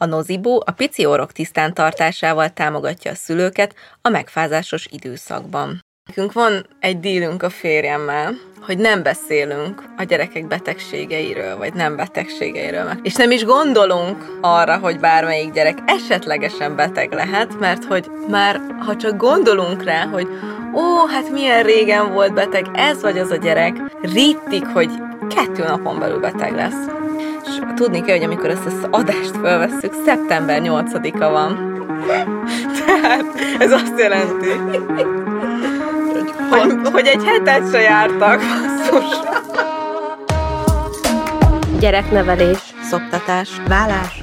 A Nozibó a pici orrok tisztán tartásával támogatja a szülőket a megfázásos időszakban. Nekünk van egy dílünk a férjemmel, hogy nem beszélünk a gyerekek betegségeiről, vagy nem betegségeiről. És nem is gondolunk arra, hogy bármelyik gyerek esetlegesen beteg lehet, mert hogy már ha csak gondolunk rá, hogy ó, hát milyen régen volt beteg, ez vagy az a gyerek, rittik, hogy kettő napon belül beteg lesz. És tudni kell, hogy amikor ezt az adást felvesszük, szeptember 8-a van. Tehát ez azt jelenti, hogy, hogy egy hetet se jártak, basszus. Gyereknevelés, Szoptatás, Vállás,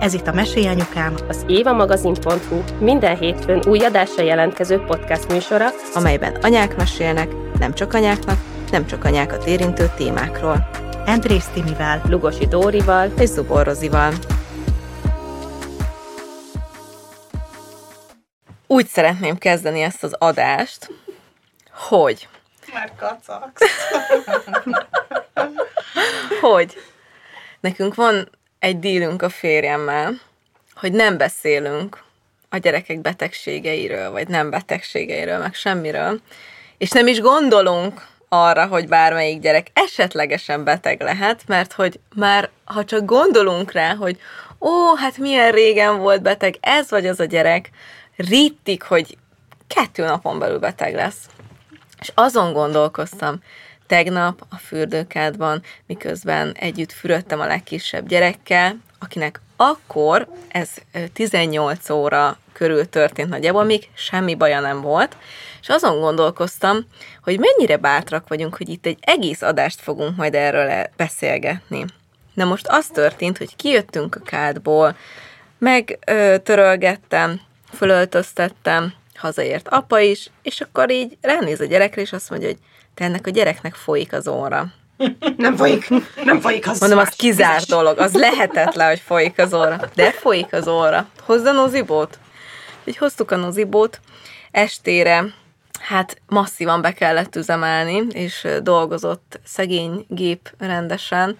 Ez itt a Mesélyanyukám, Az évamagazin.hu minden hétfőn új adásra jelentkező podcast műsora, amelyben anyák mesélnek, nem csak anyáknak, nem csak anyákat érintő témákról. Andrész Timivel. Lugosi Dórival, És Zubor Rozival. Úgy szeretném kezdeni ezt az adást, hogy, Már kacagsz. hogy nekünk van egy dílünk a férjemmel, hogy nem beszélünk a gyerekek betegségeiről, vagy nem betegségeiről, meg semmiről, és nem is gondolunk arra, hogy bármelyik gyerek esetlegesen beteg lehet, mert hogy már ha csak gondolunk rá, hogy ó, hát milyen régen volt beteg, ez vagy az a gyerek, rittik, hogy kettő napon belül beteg lesz. És azon gondolkoztam tegnap a fürdőkádban, miközben együtt fürödtem a legkisebb gyerekkel, akinek akkor, ez ö, 18 óra körül történt nagyjából, még semmi baja nem volt, és azon gondolkoztam, hogy mennyire bátrak vagyunk, hogy itt egy egész adást fogunk majd erről beszélgetni. Na most az történt, hogy kijöttünk a kádból, megtörölgettem, fölöltöztettem, hazaért apa is, és akkor így ránéz a gyerekre, és azt mondja, hogy te ennek a gyereknek folyik az óra. Nem folyik, nem folyik az Mondom, az más. kizárt dolog, az lehetetlen, hogy folyik az óra. De folyik az óra. Hozd a nozibót. Így hoztuk a nozibót, estére hát masszívan be kellett üzemelni, és dolgozott szegény gép rendesen,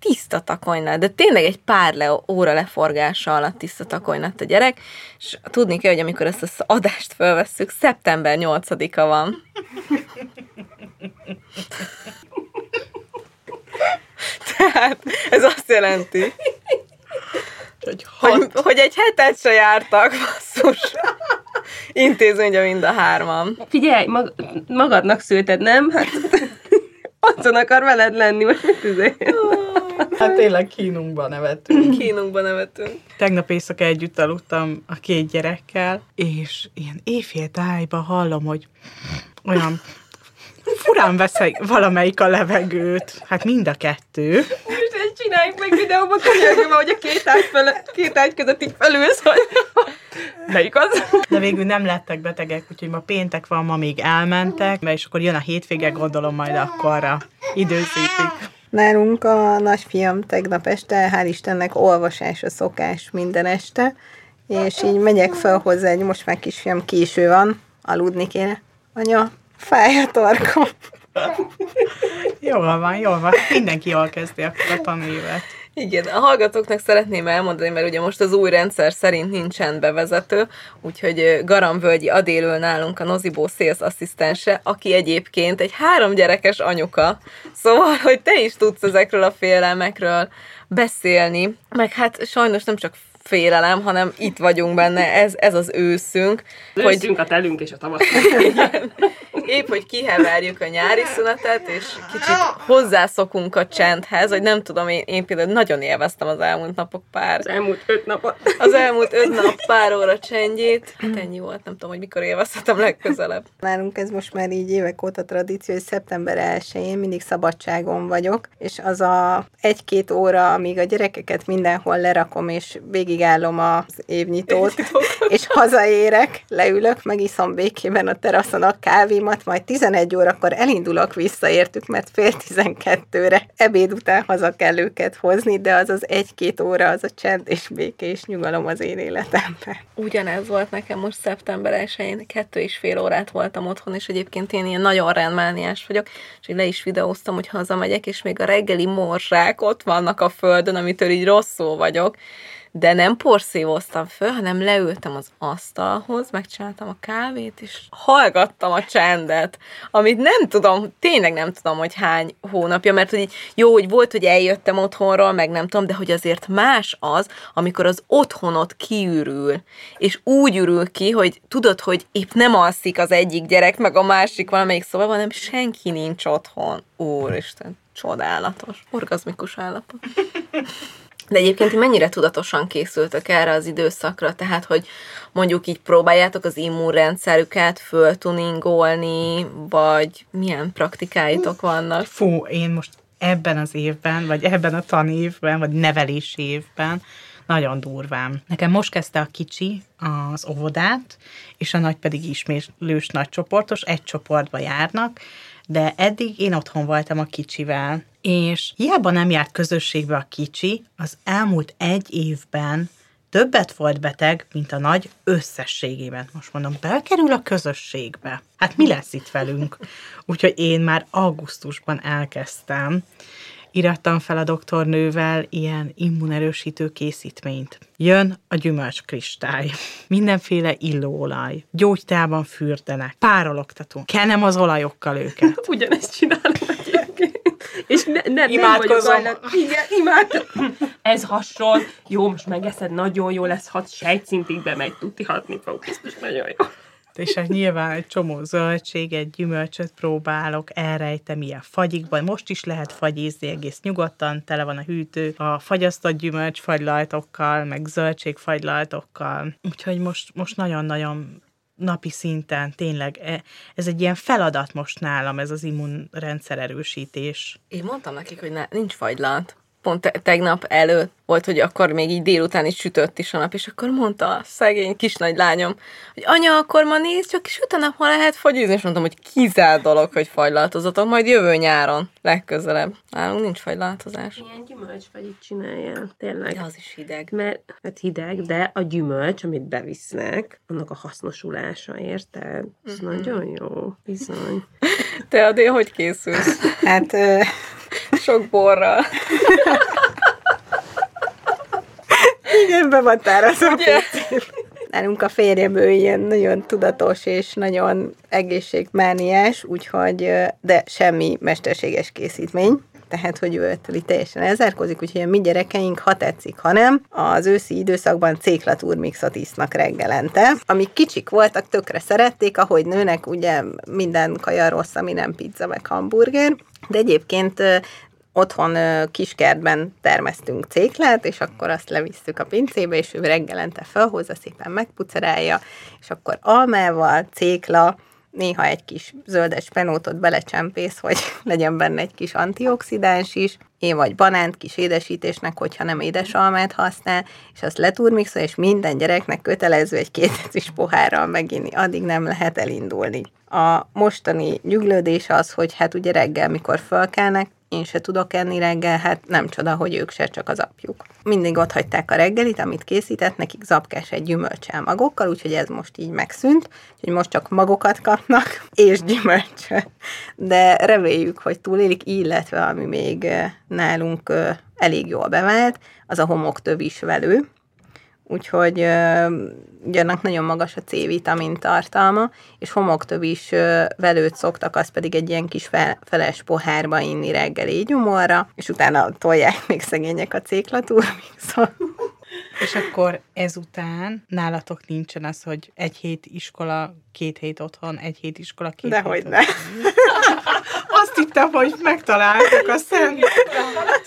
tiszta takony lett, de tényleg egy pár le, óra leforgása alatt tiszta takony lett a gyerek, és tudni kell, hogy amikor ezt az adást felvesszük, szeptember 8-a van. Tehát ez azt jelenti, Hogy hogy, hogy egy hetet se jártak, basszus. Intézménye mind a hárman. Figyelj, mag- magadnak szülted, nem? Hát otthon akar veled lenni, most mit üzél? Hát tényleg kínunkba nevettünk. Kínunkba nevetünk. Tegnap éjszaka együtt aludtam a két gyerekkel, és ilyen éjfél tájba hallom, hogy olyan furán veszek valamelyik a levegőt. Hát mind a kettő. Most ezt csináljuk meg videóban, könyörgöm, hogy a két ágy, föl, két ágy között így felülsz, hogy melyik az? De végül nem lettek betegek, úgyhogy ma péntek van, ma még elmentek, és akkor jön a hétvége, gondolom majd akkorra időzítik. Nálunk a nagyfiam tegnap este, hál' Istennek olvasás a szokás minden este, és így megyek fel hozzá, egy most már kisfiam késő van, aludni kéne. Anya, fáj a torkom. Jól van, jól van. Mindenki jól kezdi akkor a tanévet. Igen, a hallgatóknak szeretném elmondani, mert ugye most az új rendszer szerint nincsen bevezető, úgyhogy Garamvölgyi Adélő nálunk a Nozibó sales asszisztense, aki egyébként egy három gyerekes anyuka, szóval, hogy te is tudsz ezekről a félelmekről beszélni, meg hát sajnos nem csak félelem, hanem itt vagyunk benne, ez, ez az őszünk, Hogy... hogy Őszünk a telünk és a tavasz. épp, hogy kiheverjük a nyári szünetet, és kicsit hozzászokunk a csendhez, hogy nem tudom, én, én például nagyon élveztem az elmúlt napok pár, Az elmúlt öt napot. az elmúlt öt nap pár óra csendjét. Hát ennyi volt, nem tudom, hogy mikor élvezhetem legközelebb. Nálunk ez most már így évek óta tradíció, hogy szeptember 1-én mindig szabadságon vagyok, és az a egy-két óra, amíg a gyerekeket mindenhol lerakom, és végigállom az évnyitót, és hazaérek, leülök, megiszom békében a teraszon a kávémat, majd 11 órakor elindulok vissza értük, mert fél 12-re ebéd után haza kell őket hozni, de az az egy-két óra, az a csend és béke és nyugalom az én életemben. Ugyanez volt nekem most szeptember 1-én, kettő és fél órát voltam otthon, és egyébként én ilyen nagyon rendmániás vagyok, és így le is videóztam, hogy hazamegyek, és még a reggeli morzsák ott vannak a földön, amitől így rosszul vagyok, de nem porszívoztam föl, hanem leültem az asztalhoz, megcsináltam a kávét, és hallgattam a csendet, amit nem tudom, tényleg nem tudom, hogy hány hónapja, mert hogy jó, hogy volt, hogy eljöttem otthonról, meg nem tudom, de hogy azért más az, amikor az otthonot kiürül, és úgy ürül ki, hogy tudod, hogy épp nem alszik az egyik gyerek, meg a másik valamelyik szobában, hanem senki nincs otthon. Úristen, csodálatos, orgazmikus állapot. De egyébként mennyire tudatosan készültök erre az időszakra? Tehát, hogy mondjuk így próbáljátok az immunrendszerüket föltuningolni, vagy milyen praktikáitok vannak? Fú, én most ebben az évben, vagy ebben a tanévben, vagy nevelési évben nagyon durván. Nekem most kezdte a kicsi az óvodát, és a nagy pedig ismétlős nagycsoportos, egy csoportba járnak, de eddig én otthon voltam a kicsivel, és hiába nem járt közösségbe a kicsi, az elmúlt egy évben többet volt beteg, mint a nagy összességében. Most mondom, belkerül a közösségbe. Hát mi lesz itt velünk? Úgyhogy én már augusztusban elkezdtem. Irattam fel a doktornővel ilyen immunerősítő készítményt. Jön a gyümölcskristály, mindenféle illóolaj, gyógytában fürdenek, párologtatunk, kenem az olajokkal őket. Ugyanezt csinálom egyébként. És ne, ne, nem vagyok. Igen, imádkozom. Ez hasonl. Jó, most megeszed, nagyon jó lesz, hat sejtszintig bemegy, tuti hatni fog, biztos nagyon jó. És hát nyilván egy csomó zöldséget, gyümölcsöt próbálok, elrejtem ilyen fagyikban. Most is lehet fagyízni egész nyugodtan, tele van a hűtő a fagyasztott gyümölcsfagylaltokkal, meg zöldségfagylaltokkal. Úgyhogy most, most nagyon-nagyon napi szinten tényleg e- ez egy ilyen feladat most nálam, ez az immunrendszer erősítés. Én mondtam nekik, hogy ne, nincs fagylant. Pont te- tegnap előtt volt, hogy akkor még így délután is sütött is a nap, és akkor mondta a szegény kis nagy lányom, hogy anya, akkor ma nézd, csak süt a nap, ma lehet fagyűzni, és mondtam, hogy kizárt dolog, hogy fagylaltozatok, majd jövő nyáron, legközelebb. Nálunk nincs fagylaltozás. Ilyen gyümölcsfagyit csináljál, tényleg. De az is hideg. Mert hát hideg, de a gyümölcs, amit bevisznek, annak a hasznosulása, érted? Ez Mhm. nagyon jó, bizony. Te Adél, hogy készülsz? Hát ö, Sok borral. igen, be van tárazva. Nálunk a férjem ő ilyen nagyon tudatos és nagyon egészségmániás, úgyhogy, de semmi mesterséges készítmény. Tehát, hogy ő ettől teljesen elzárkozik, úgyhogy a mi gyerekeink, ha tetszik, ha nem, az őszi időszakban céklaturmixot isznak reggelente. Amik kicsik voltak, tökre szerették, ahogy nőnek, ugye minden kaja rossz, ami nem pizza meg hamburger, de egyébként otthon kiskertben termesztünk céklát, és akkor azt levisszük a pincébe, és ő reggelente felhozza, szépen megpucerálja, és akkor almával, cékla, néha egy kis zöldes penótot belecsempész, hogy legyen benne egy kis antioxidáns is, én vagy banánt kis édesítésnek, hogyha nem édesalmát használ, és azt leturmixol, és minden gyereknek kötelező egy két decis pohárral meginni, addig nem lehet elindulni. A mostani nyuglődés az, hogy hát ugye reggel, mikor fölkelnek, én se tudok enni reggel, hát nem csoda, hogy ők se, csak az apjuk. Mindig ott hagyták a reggelit, amit készített, nekik zapkás egy gyümölcsel magokkal, úgyhogy ez most így megszűnt, úgyhogy most csak magokat kapnak, és gyümölcsöt. De reméljük, hogy túlélik, illetve ami még eh, nálunk eh, elég jól bevált, az a homoktövis velő, úgyhogy ugye annak nagyon magas a C-vitamin tartalma, és homoktövis ö, velőt szoktak, az pedig egy ilyen kis fel, feles pohárba inni reggeli gyomorra, és utána tolják még szegények a céklatúrmixot. És akkor ezután nálatok nincsen az, hogy egy hét iskola, két hét otthon, egy hét iskola, két Dehogy hét ne. otthon. Hittem, hogy megtaláltuk a szent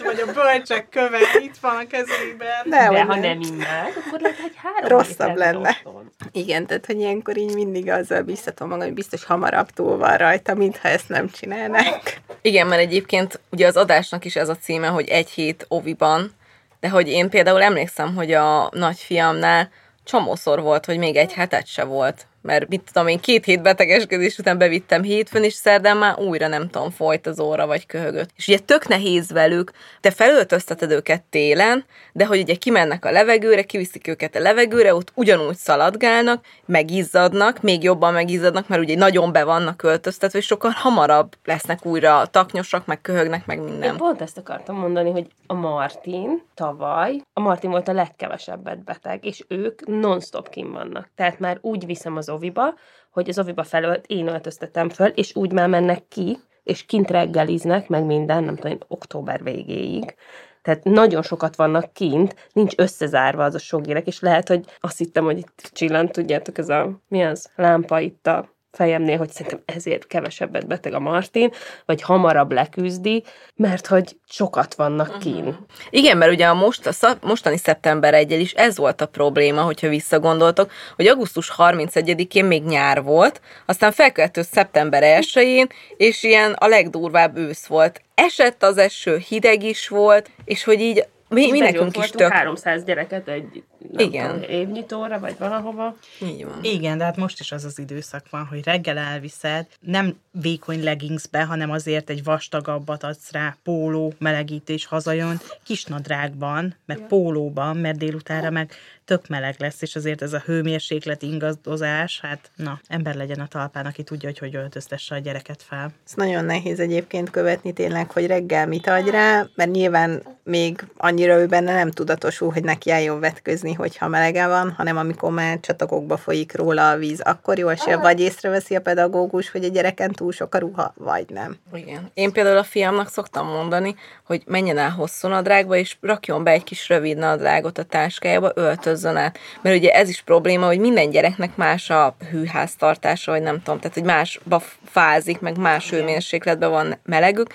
vagy a bölcsek köve, itt van a kezében. De Dehogy ha ne. nem innád, akkor lehet, hogy három Rosszabb lenne. otthon. Igen, tehát hogy ilyenkor így mindig azzal biztatom magam, hogy biztos hamarabb túl van rajta, mintha ezt nem csinálnák. Igen, mert egyébként ugye az adásnak is ez a címe, hogy egy hét oviban, de hogy én például emlékszem, hogy a nagyfiamnál csomószor volt, hogy még egy hetet se volt. Mert mit tudom én, két hét betegeskedés után bevittem hétfőn, és szerdán már újra nem tudom, folyt az óra, vagy köhögött. És ugye tök nehéz velük, te felöltözteted őket télen, de hogy ugye kimennek a levegőre, kiviszik őket a levegőre, ott ugyanúgy szaladgálnak, megizzadnak, még jobban megizzadnak, mert ugye nagyon be vannak öltöztetve, és sokkal hamarabb lesznek újra taknyosak, meg köhögnek, meg minden. Én pont ezt akartam mondani, hogy a Martin tavaly, a Martin volt a legkevesebbet beteg, és ők non-stop kim vannak. Tehát már úgy viszem az oviba, hogy az oviba felölt, én öltöztetem föl, és úgy már mennek ki, és kint reggeliznek, meg minden, nem tudom, október végéig. Tehát nagyon sokat vannak kint, nincs összezárva az a sok és lehet, hogy azt hittem, hogy itt csillant, tudjátok, ez a, mi az, lámpa itt a fejemnél, hogy szerintem ezért kevesebbet beteg a Martin, vagy hamarabb leküzdi, mert hogy sokat vannak kín. Igen, mert ugye a most, a szap, mostani szeptember 1 is ez volt a probléma, hogyha visszagondoltok, hogy augusztus 31-én még nyár volt, aztán felkeltő szeptember 1-én, és ilyen a legdurvább ősz volt. Esett az eső, hideg is volt, és hogy így mi, mi nekünk is tök... 300 gyereket egy nem Igen. Tudom, évnyitóra, vagy valahova. Így van. Igen, de hát most is az az időszak van, hogy reggel elviszed, nem vékony leggingsbe, hanem azért egy vastagabbat adsz rá, póló, melegítés, hazajön, kis nadrágban, meg pólóban, mert délutánra meg tök meleg lesz, és azért ez a hőmérséklet ingadozás, hát na, ember legyen a talpán, aki tudja, hogy hogy öltöztesse a gyereket fel. Ez nagyon nehéz egyébként követni tényleg, hogy reggel mit adj rá, mert nyilván még annyira ő benne nem tudatosul, hogy neki álljon vetközni, hogyha melege van, hanem amikor már csatokokba folyik róla a víz, akkor jó esélye, vagy észreveszi a pedagógus, hogy a gyereken túl sok a ruha, vagy nem. Igen. Én például a fiamnak szoktam mondani, hogy menjen el hosszú nadrágba, és rakjon be egy kis rövid nadrágot a táskájába, öltözzön át. Mert ugye ez is probléma, hogy minden gyereknek más a hűháztartása, vagy nem tudom, tehát hogy másba fázik, meg más hőmérsékletben van melegük,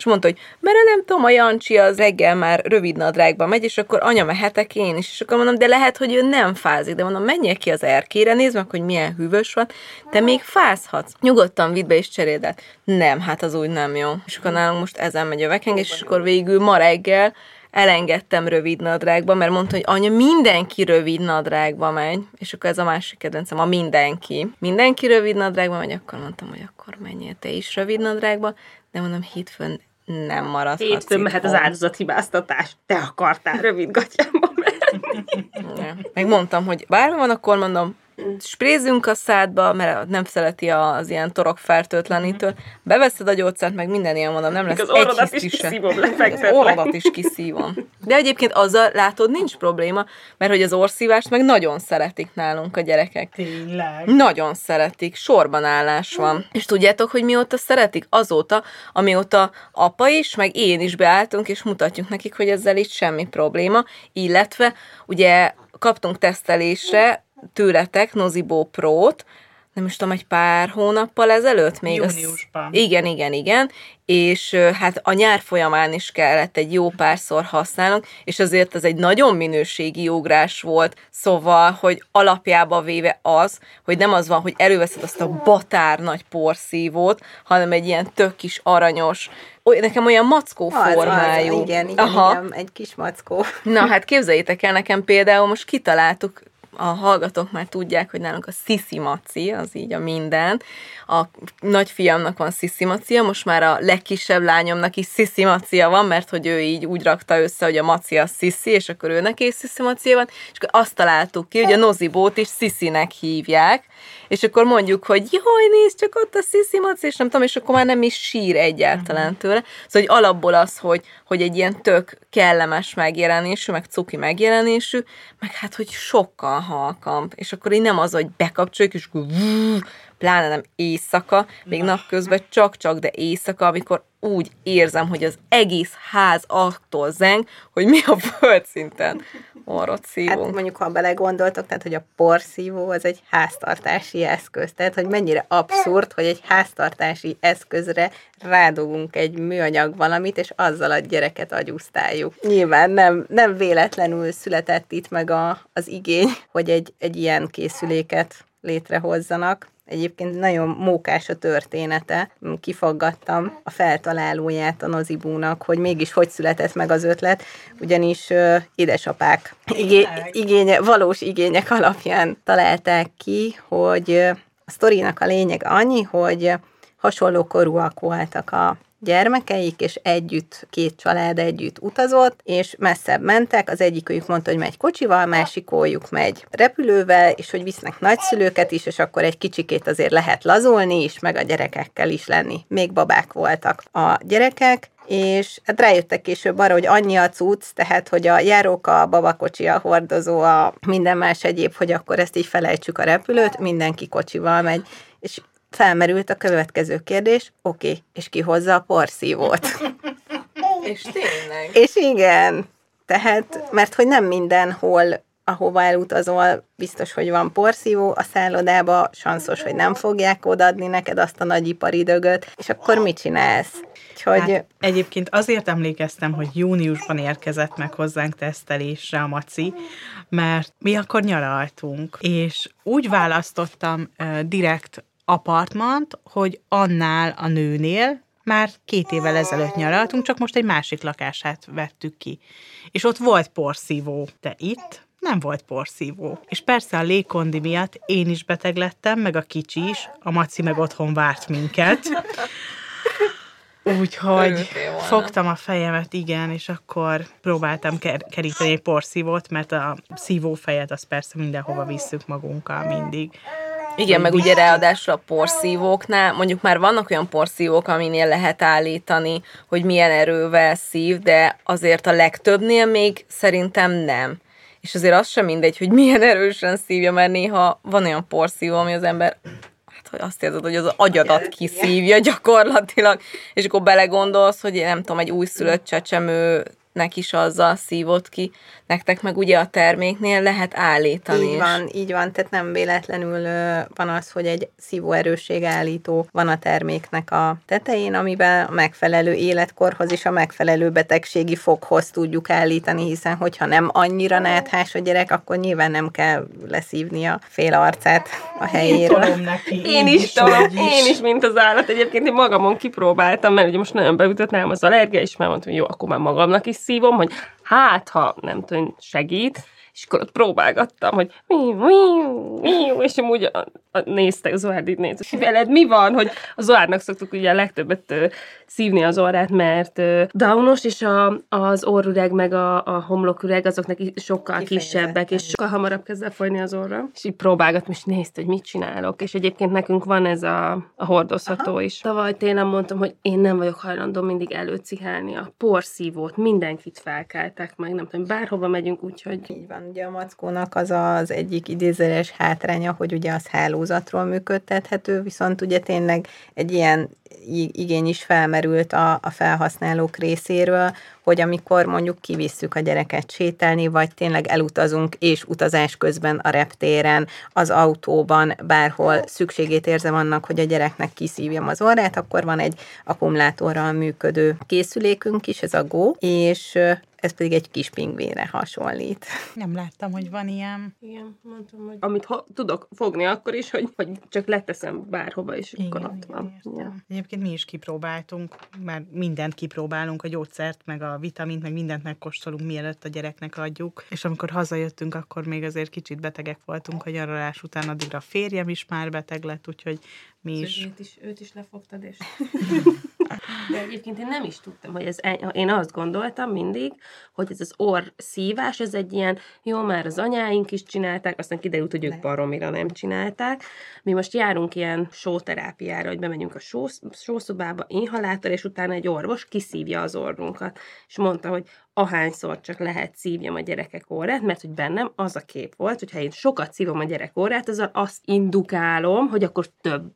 és mondta, hogy mert nem tudom, a Jancsi az reggel már rövid nadrágba megy, és akkor anya mehetek én is, és akkor mondom, de lehet, hogy ő nem fázik, de mondom, menjél ki az erkére, nézd meg, hogy milyen hűvös van, te még fázhatsz. Nyugodtan vidd be és cseréld át. Nem, hát az úgy nem jó. És akkor nálunk most ezen megy a vekengés, és akkor végül ma reggel elengedtem rövid nadrágba, mert mondta, hogy anya, mindenki rövid nadrágba megy, és akkor ez a másik kedvencem, a mindenki. Mindenki rövid nadrágba megy, akkor mondtam, hogy akkor menjél te is rövid nadrágba, de mondom, hétfőn nem maradhatsz Hétfőn mehet az itthon. áldozathibáztatás. Te akartál rövid gatyába menni. Igen. Meg mondtam, hogy bármi van, akkor mondom, sprézzünk a szádba, mert nem szereti az ilyen torok fertőtlenítő. Beveszed a gyógyszert, meg minden ilyen mondom, nem lesz Az egy is kiszívom Az orrodat is kiszívom. De egyébként azzal látod, nincs probléma, mert hogy az orszívást meg nagyon szeretik nálunk a gyerekek. Tényleg. Nagyon szeretik, sorban állás van. És tudjátok, hogy mióta szeretik? Azóta, amióta apa is, meg én is beálltunk, és mutatjuk nekik, hogy ezzel itt semmi probléma, illetve ugye kaptunk tesztelésre tőletek Nozibó Pro-t, nem is tudom, egy pár hónappal ezelőtt még. az- Júniusban. Igen, igen, igen. És hát a nyár folyamán is kellett egy jó párszor használnunk, és azért ez egy nagyon minőségi ugrás volt, szóval, hogy alapjába véve az, hogy nem az van, hogy előveszed azt a batár nagy porszívót, hanem egy ilyen tök kis aranyos, nekem olyan mackó Az, formájú. az, igen, igen, Aha. igen, egy kis mackó. Na hát képzeljétek el, nekem például most kitaláltuk, a hallgatók már tudják, hogy nálunk a Sisi Maci, az így a minden. A nagyfiamnak van Sisi Macia, most már a legkisebb lányomnak is Sisi Macia van, mert hogy ő így úgy rakta össze, hogy a Maci a Sisi, és akkor őnek is Sisi Macia van, és akkor azt találtuk ki, hogy a Nozibót is Sisinek hívják, és akkor mondjuk, hogy jaj, nézd, csak ott a Sisi Maci, és nem tudom, és akkor már nem is sír egyáltalán tőle. Szóval, hogy alapból az, hogy, hogy egy ilyen tök kellemes megjelenésű, meg cuki megjelenésű, meg hát, hogy sokkal halkabb. És akkor így nem az, hogy bekapcsoljuk, és akkor pláne nem éjszaka, még napközben csak-csak, de éjszaka, amikor úgy érzem, hogy az egész ház attól zeng, hogy mi a földszinten orrot szívunk. Hát mondjuk, ha belegondoltok, tehát, hogy a porszívó az egy háztartási eszköz. Tehát, hogy mennyire abszurd, hogy egy háztartási eszközre rádugunk egy műanyag valamit, és azzal a gyereket agyusztáljuk. Nyilván nem, nem véletlenül született itt meg a, az igény, hogy egy, egy ilyen készüléket létrehozzanak. Egyébként nagyon mókás a története. Kifaggattam a feltalálóját a Nozibúnak, hogy mégis hogy született meg az ötlet, ugyanis ö, édesapák igé- igénye, valós igények alapján találták ki, hogy a sztorinak a lényeg annyi, hogy hasonló korúak voltak a gyermekeik, és együtt, két család együtt utazott, és messzebb mentek, az egyikük mondta, hogy megy kocsival, másikójuk megy repülővel, és hogy visznek nagyszülőket is, és akkor egy kicsikét azért lehet lazulni is, meg a gyerekekkel is lenni. Még babák voltak a gyerekek, és hát rájöttek később arra, hogy annyi a cucc, tehát, hogy a járóka, a babakocsi, a hordozó, a minden más egyéb, hogy akkor ezt így felejtsük a repülőt, mindenki kocsival megy, és felmerült a következő kérdés, oké, okay, és ki hozza a porszívót? És tényleg. és igen, tehát, mert hogy nem mindenhol ahova elutazol, biztos, hogy van porszívó, a szállodába sanszos, hogy nem fogják odaadni neked azt a nagyipari dögöt, és akkor mit csinálsz? Úgyhogy Hát, egyébként azért emlékeztem, hogy júniusban érkezett meg hozzánk tesztelésre a maci, mert mi akkor nyaraltunk, és úgy választottam uh, direkt apartmant, hogy annál a nőnél már két évvel ezelőtt nyaraltunk, csak most egy másik lakását vettük ki. És ott volt porszívó, de itt nem volt porszívó. És persze a légkondi miatt én is beteg lettem, meg a kicsi is, a maci meg otthon várt minket. Úgyhogy fogtam a fejemet, igen, és akkor próbáltam ker- keríteni egy porszívót, mert a szívófejet azt persze mindenhova visszük magunkkal mindig. Igen, meg ugye ráadásul a porszívóknál, mondjuk már vannak olyan porszívók, aminél lehet állítani, hogy milyen erővel szív, de azért a legtöbbnél még szerintem nem. És azért az sem mindegy, hogy milyen erősen szívja, mert néha van olyan porszívó, ami az ember hát, hogy azt érzed, hogy az agyadat kiszívja gyakorlatilag, és akkor belegondolsz, hogy nem tudom, egy újszülött csecsemőnek is azzal szívott ki, nektek meg ugye a terméknél lehet állítani Így is. van, így van, tehát nem véletlenül van az, hogy egy szívóerősség állító van a terméknek a tetején, amiben a megfelelő életkorhoz és a megfelelő betegségi fokhoz tudjuk állítani, hiszen hogyha nem annyira náthás a gyerek, akkor nyilván nem kell leszívni a fél arcát a helyéről. Tolom neki, Én is tudom, én is, mint az állat. Egyébként én magamon kipróbáltam, mert ugye most nagyon beütött nálam az allergia, és már mondtam, hogy jó, akkor már magamnak is szívom, hogy hát, ha nem tudom, segít, és akkor ott próbálgattam, hogy mi, mi, mi, és amúgy a, a, nézte, az Zoárd így hogy veled mi van, hogy az Zoárdnak szoktuk ugye a legtöbbet szívni az orrát, mert downos, és a, az orrüreg meg a, a homloküreg azoknak sokkal kisebbek, és sokkal hamarabb kezd el folyni az orra. És így próbálgattam, és nézte, hogy mit csinálok. És egyébként nekünk van ez a, a hordozható Aha. is. Tavaly télen mondtam, hogy én nem vagyok hajlandó mindig előcihálni a porszívót, mindenkit felkeltek meg, nem tudom, bárhova megyünk, úgyhogy Így van, ugye a mackónak az az egyik idézeres hátránya, hogy ugye az hálózatról működtethető, viszont ugye tényleg egy ilyen igény is felmerült a, a felhasználók részéről, hogy amikor mondjuk kivisszük a gyereket sétálni, vagy tényleg elutazunk, és utazás közben a reptéren, az autóban, bárhol szükségét érzem annak, hogy a gyereknek kiszívjam az orrát, akkor van egy akkumulátorral működő készülékünk is, ez a Go, és ez pedig egy kis pingvére hasonlít. Nem láttam, hogy van ilyen. igen, mondtam, hogy amit ho- tudok fogni akkor is, hogy, hogy csak leteszem bárhova, és akkor Igen, ott igen, van. Ja. Egyébként mi is kipróbáltunk, mert mindent kipróbálunk, a gyógyszert, meg a vitamint, meg mindent megkóstolunk, mielőtt a gyereknek adjuk. És amikor hazajöttünk, akkor még azért kicsit betegek voltunk a nyaralás után, addigra a férjem is már beteg lett, úgyhogy mi is. Őt is, őt is lefogtad, és... De egyébként én nem is tudtam, hogy ez, en- én azt gondoltam mindig, hogy ez az orr szívás, ez egy ilyen, jó, már az anyáink is csinálták, aztán kiderült, hogy ők baromira nem csinálták. Mi most járunk ilyen sóterápiára, hogy bemegyünk a só, sószobába, inhalátor, és utána egy orvos kiszívja az orrunkat. És mondta, hogy ahányszor csak lehet szívjam a gyerekek órát, mert hogy bennem az a kép volt, hogy ha én sokat szívom a gyerek órát, azzal azt indukálom, hogy akkor több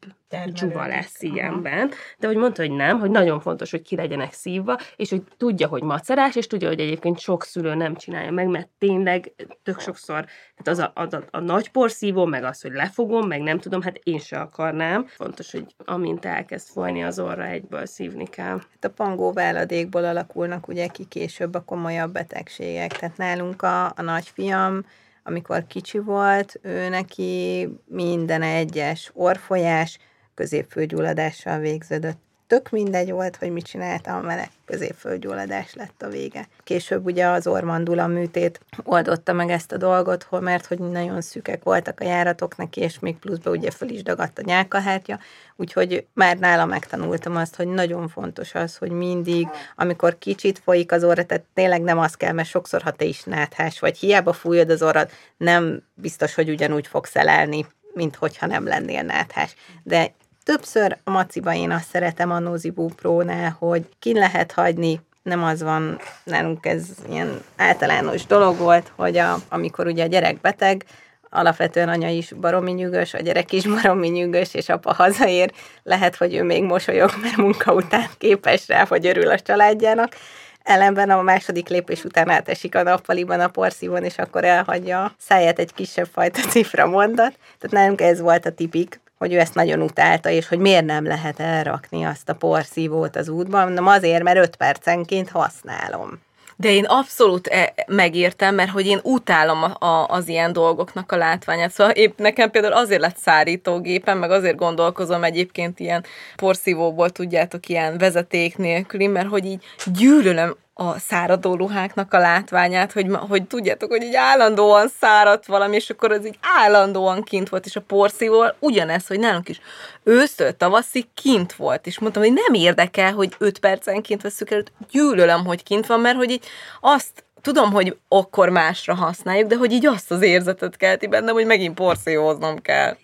dzsuva lesz ilyenben. De hogy mondta, hogy nem, hogy nagyon fontos, hogy ki legyenek szívva, és hogy tudja, hogy macerás, és tudja, hogy egyébként sok szülő nem csinálja meg, mert tényleg tök sokszor tehát az a, a, a, a nagy porszívó, meg az, hogy lefogom, meg nem tudom, hát én se akarnám. Fontos, hogy amint elkezd folyni az orra, egyből szívni kell. Hát a pangó váladékból alakulnak ugye ki később a komolyabb betegségek. Tehát nálunk a, a nagyfiam, amikor kicsi volt, ő neki minden egyes orfolyás középfőgyulladással végződött. Tök mindegy volt, hogy mit csináltam vele, középfőgyulladás lett a vége. Később ugye az ormandula műtét oldotta meg ezt a dolgot, mert hogy nagyon szűkek voltak a járatok neki, és még pluszba ugye föl is dagadt a nyálkahártya, úgyhogy már nála megtanultam azt, hogy nagyon fontos az, hogy mindig, amikor kicsit folyik az orra, tehát tényleg nem az kell, mert sokszor, ha te is náthás vagy, hiába fújod az orrad, nem biztos, hogy ugyanúgy fogsz elelni, mint hogyha nem lennél náthás. De Többször a maciba én azt szeretem a Nozibu Pro-nál, hogy ki lehet hagyni, nem az van, nálunk ez ilyen általános dolog volt, hogy a, amikor ugye a gyerek beteg, alapvetően anya is baromi nyűgös, a gyerek is baromi nyűgös, és apa hazaér, lehet, hogy ő még mosolyog, mert munka után képes rá, hogy örül a családjának, ellenben a második lépés után átesik a nappaliban a porszívon, és akkor elhagyja a száját egy kisebb fajta cifra mondat. Tehát nálunk ez volt a tipik, hogy ő ezt nagyon utálta, és hogy miért nem lehet elrakni azt a porszívót az útban. Nem azért, mert öt percenként használom. De én abszolút e- megértem, mert hogy én utálom a, a, az ilyen dolgoknak a látványát. Szóval épp nekem például azért lett szárítógépen, meg azért gondolkozom egyébként ilyen porszívóból, tudjátok, ilyen vezeték nélküli, mert hogy így gyűlölöm a száradó ruháknak a látványát, hogy, hogy tudjátok, hogy így állandóan száradt valami, és akkor az így állandóan kint volt, és a porszívóval ugyanez, hogy nálunk is ősztől tavaszig kint volt, és mondtam, hogy nem érdekel, hogy 5 percenként veszük el, gyűlölöm, hogy kint van, mert hogy így azt tudom, hogy akkor másra használjuk, de hogy így azt az érzetet kelti bennem, hogy megint porszívóznom kell.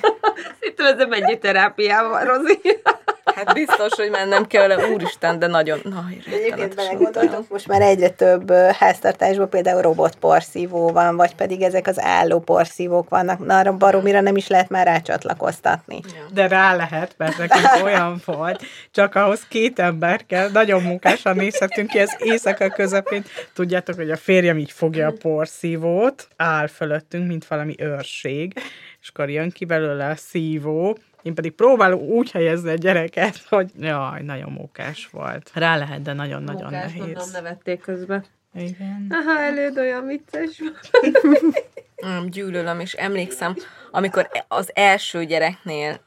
Szerintem ez nem egy terápiával, Rozi. Hát biztos, hogy mennem kell vele, úristen, de nagyon... Na, Egyébként belegondoltunk, most már egyre több háztartásban például robotporszívó van, vagy pedig ezek az álló porszívók vannak. Na, arra baromira nem is lehet már rácsatlakoztatni. De rá lehet, mert nekünk olyan volt, csak ahhoz két ember kell, nagyon munkásan nézhetünk ki, ez éjszaka közepén. Tudjátok, hogy a férjem így fogja a porszívót, áll fölöttünk, mint valami őrség, és akkor jön ki belőle a szívó, én pedig próbálom úgy helyezni a gyereket, hogy jaj, nagyon mókás volt. Rá lehet, de nagyon-nagyon Munkás, nehéz. Mondom, nevették közben. Igen. Aha, előd olyan vicces gyűlölöm, és emlékszem, amikor az első gyereknél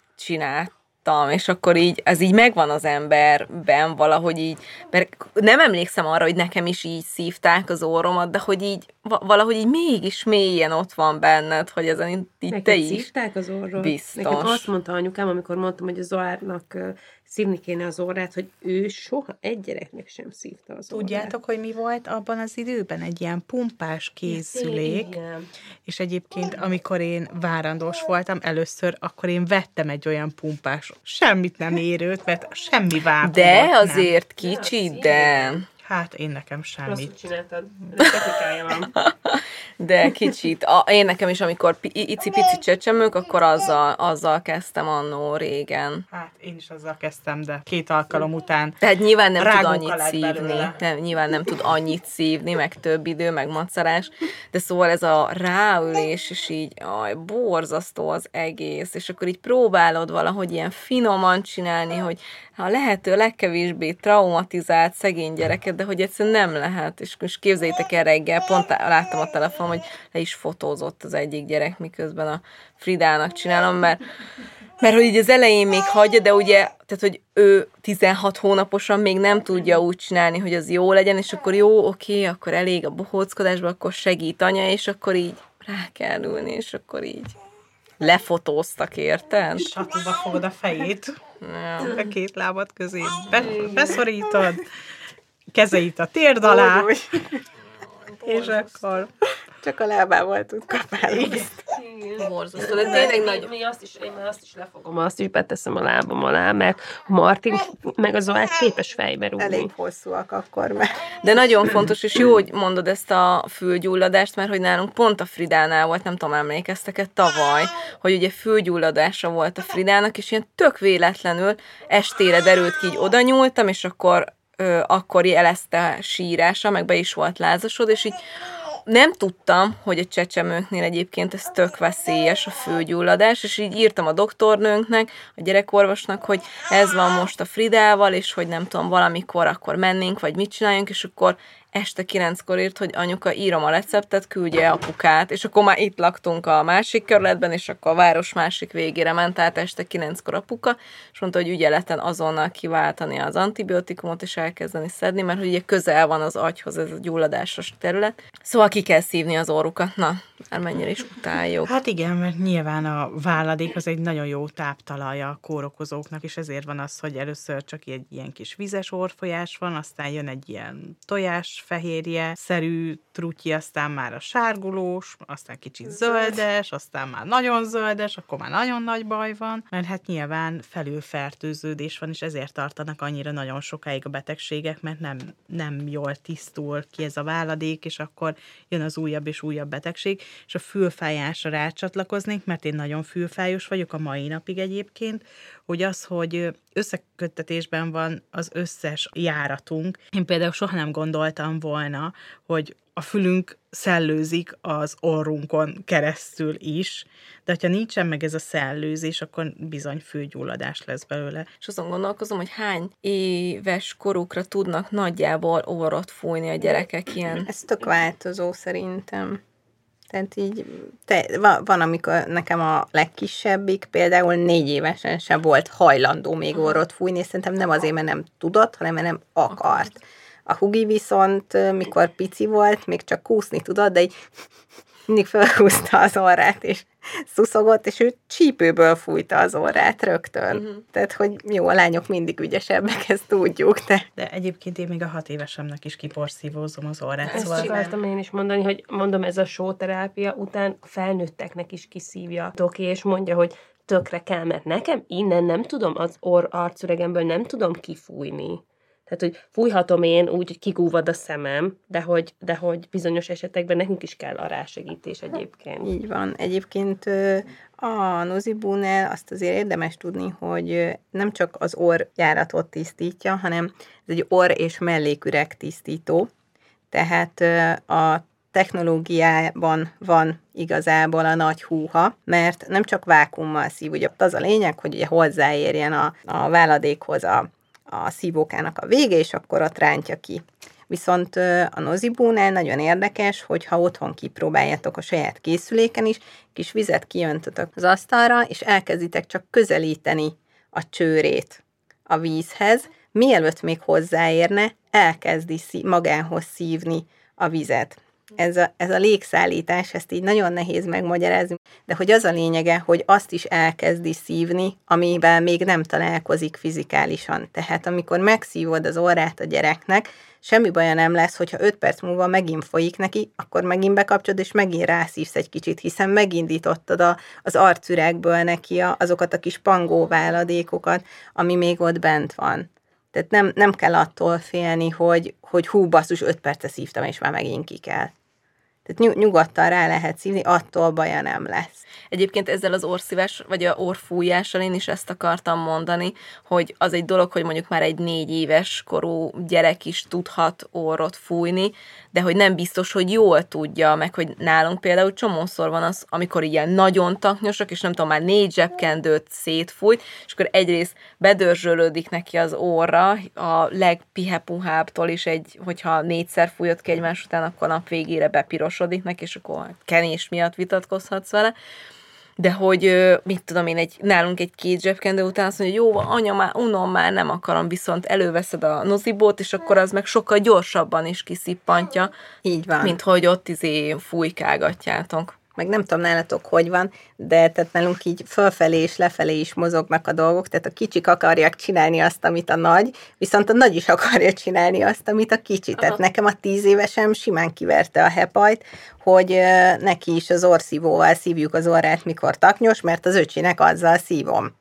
csináltam, és akkor így, ez így megvan az emberben valahogy így, mert nem emlékszem arra, hogy nekem is így szívták az orromat, de hogy így valahogy így mégis mélyen ott van benned, hogy ezen így Neked te is. szívták az orrod? Biztos. Nekem azt mondta anyukám, amikor mondtam, hogy az Zoárnak szívni kéne az orrát, hogy ő soha egy gyereknek sem szívta az orrát. Tudjátok, hogy mi volt abban az időben? Egy ilyen pumpás készülék, Igen. és egyébként, amikor én várandós voltam először, akkor én vettem egy olyan pumpás, semmit nem érőt, mert semmi vágó De azért kicsi, de... Hát én nekem Rosszul semmit. csináltad. Van. De kicsit. A, én nekem is, amikor pi- icipici csecsemők, akkor azzal, azzal kezdtem annó régen. Hát én is azzal kezdtem, de két alkalom után Tehát nyilván nem tud annyit szívni, nem, nyilván nem tud annyit szívni, meg több idő, meg macerás, de szóval ez a ráülés, és így, aj, borzasztó az egész, és akkor így próbálod valahogy ilyen finoman csinálni, hogy a lehető legkevésbé traumatizált szegény gyereket, de hogy egyszerűen nem lehet, és most képzeljétek el reggel, pont láttam a telefon, hogy le is fotózott az egyik gyerek, miközben a Fridának csinálom, mert mert hogy így az elején még hagyja, de ugye, tehát hogy ő 16 hónaposan még nem tudja úgy csinálni, hogy az jó legyen, és akkor jó, oké, akkor elég a bohóckodásba, akkor segít anya, és akkor így rá kell ülni, és akkor így lefotóztak, érted? satúba fogod a fejét, Ja. a két lábad közé, be, beszorítod, kezeit a térd alá, és akkor Csak a lábával tud kapálni. Borzasztó, de tényleg nagy... mi azt is, én azt is lefogom, azt is beteszem a lábam alá, mert a Martin meg az Zoát képes fejbe rúgni. Elég hosszúak akkor, mert De nagyon fontos, és jó, hogy mondod ezt a fülgyulladást, mert hogy nálunk pont a Fridánál volt, nem tudom, emlékeztek-e tavaly, hogy ugye fülgyulladása volt a Fridának, és ilyen tök véletlenül estére derült ki, így oda nyúltam, és akkor ö, akkor jelezte sírása, meg be is volt lázasod, és így nem tudtam, hogy a csecsemőknél egyébként ez tök veszélyes a főgyulladás, és így írtam a doktornőnknek, a gyerekorvosnak, hogy ez van most a Fridával, és hogy nem tudom, valamikor akkor mennénk, vagy mit csináljunk, és akkor este kilenckor írt, hogy anyuka, írom a receptet, küldje apukát, és akkor már itt laktunk a másik körletben, és akkor a város másik végére ment át este kilenckor apuka, és mondta, hogy ügyeleten azonnal kiváltani az antibiotikumot, és elkezdeni szedni, mert hogy ugye közel van az agyhoz ez a gyulladásos terület. Szóval ki kell szívni az orrukat, na, mennyire is utáljuk. Hát igen, mert nyilván a váladék az egy nagyon jó táptalaja a kórokozóknak, és ezért van az, hogy először csak egy ilyen kis vizes orfolyás van, aztán jön egy ilyen tojás fehérje szerű trutyi, aztán már a sárgulós, aztán kicsit zöldes, aztán már nagyon zöldes, akkor már nagyon nagy baj van, mert hát nyilván felülfertőződés van, és ezért tartanak annyira nagyon sokáig a betegségek, mert nem, nem jól tisztul ki ez a váladék, és akkor jön az újabb és újabb betegség, és a fülfájásra rácsatlakoznék, mert én nagyon fülfájos vagyok a mai napig egyébként, hogy az, hogy összeköttetésben van az összes járatunk. Én például soha nem gondoltam volna, hogy a fülünk szellőzik az orrunkon keresztül is, de ha nincsen meg ez a szellőzés, akkor bizony fülgyulladás lesz belőle. És azon gondolkozom, hogy hány éves korukra tudnak nagyjából orrot fújni a gyerekek ilyen. ez tök változó szerintem. Tehát így, te, van, van, amikor nekem a legkisebbik például négy évesen sem volt hajlandó még orrot fújni, és szerintem nem azért, mert nem tudott, hanem mert nem akart. A hugi viszont, mikor pici volt, még csak kúszni tudott, de így mindig felhúzta az orrát, és szuszogott, és ő csípőből fújta az orrát rögtön. Uh-huh. Tehát, hogy jó, a lányok mindig ügyesebbek, ezt tudjuk, de De egyébként én még a hat évesemnek is kiporszívózom az orrát, Ezt szóval akartam én is mondani, hogy mondom, ez a sóterápia után a felnőtteknek is kiszívja doki, és mondja, hogy tökre kell, mert nekem innen nem tudom, az orr arcüregemből nem tudom kifújni. Tehát, hogy fújhatom én úgy, hogy kigúvad a szemem, de hogy, de hogy bizonyos esetekben nekünk is kell a rásegítés egyébként. Így van. Egyébként a nozibúnál azt azért érdemes tudni, hogy nem csak az orrjáratot tisztítja, hanem ez egy orr és melléküreg tisztító. Tehát a technológiában van igazából a nagy húha, mert nem csak vákummal szív, ugye az a lényeg, hogy ugye hozzáérjen a, a váladékhoz a, a szívókának a vége, és akkor ott rántja ki. Viszont a nozibúnál nagyon érdekes, hogy ha otthon kipróbáljátok a saját készüléken is, kis vizet kijöntötök az asztalra, és elkezditek csak közelíteni a csőrét a vízhez, mielőtt még hozzáérne, elkezdi szí- magához szívni a vizet. Ez a, ez a légszállítás, ezt így nagyon nehéz megmagyarázni, de hogy az a lényege, hogy azt is elkezdi szívni, amivel még nem találkozik fizikálisan. Tehát amikor megszívod az orrát a gyereknek, semmi baja nem lesz, hogyha 5 perc múlva megint folyik neki, akkor megint bekapcsolod, és megint rászívsz egy kicsit, hiszen megindítottad a, az arcüregből neki a, azokat a kis pangóváladékokat, ami még ott bent van. Tehát nem, nem kell attól félni, hogy, hogy hú, basszus, 5 perce szívtam, és már megint ki kell. Tehát nyug- nyugodtan rá lehet szívni, attól baja nem lesz. Egyébként ezzel az orszívás, vagy a orfújással én is ezt akartam mondani, hogy az egy dolog, hogy mondjuk már egy négy éves korú gyerek is tudhat orrot fújni, de hogy nem biztos, hogy jól tudja, meg hogy nálunk például csomószor van az, amikor ilyen nagyon taknyosak, és nem tudom, már négy zsebkendőt szétfújt, és akkor egyrészt bedörzsölődik neki az orra, a legpihepuhábbtól is egy, hogyha négyszer fújott ki egymás után, akkor nap végére neki, és akkor kenés miatt vitatkozhatsz vele de hogy mit tudom én, egy, nálunk egy két zsebkendő után azt mondja, hogy jó, anya már, unom már nem akarom, viszont előveszed a nozibót, és akkor az meg sokkal gyorsabban is kiszippantja, Így van. mint hogy ott izé fújkálgatjátok. Meg nem tudom nálatok hogy van, de tehát nálunk így fölfelé és lefelé is mozognak a dolgok, tehát a kicsik akarják csinálni azt, amit a nagy, viszont a nagy is akarja csinálni azt, amit a kicsi. Aha. Tehát nekem a tíz évesem simán kiverte a hepajt, hogy neki is az orszívóval szívjuk az orrát, mikor taknyos, mert az öcsinek azzal szívom.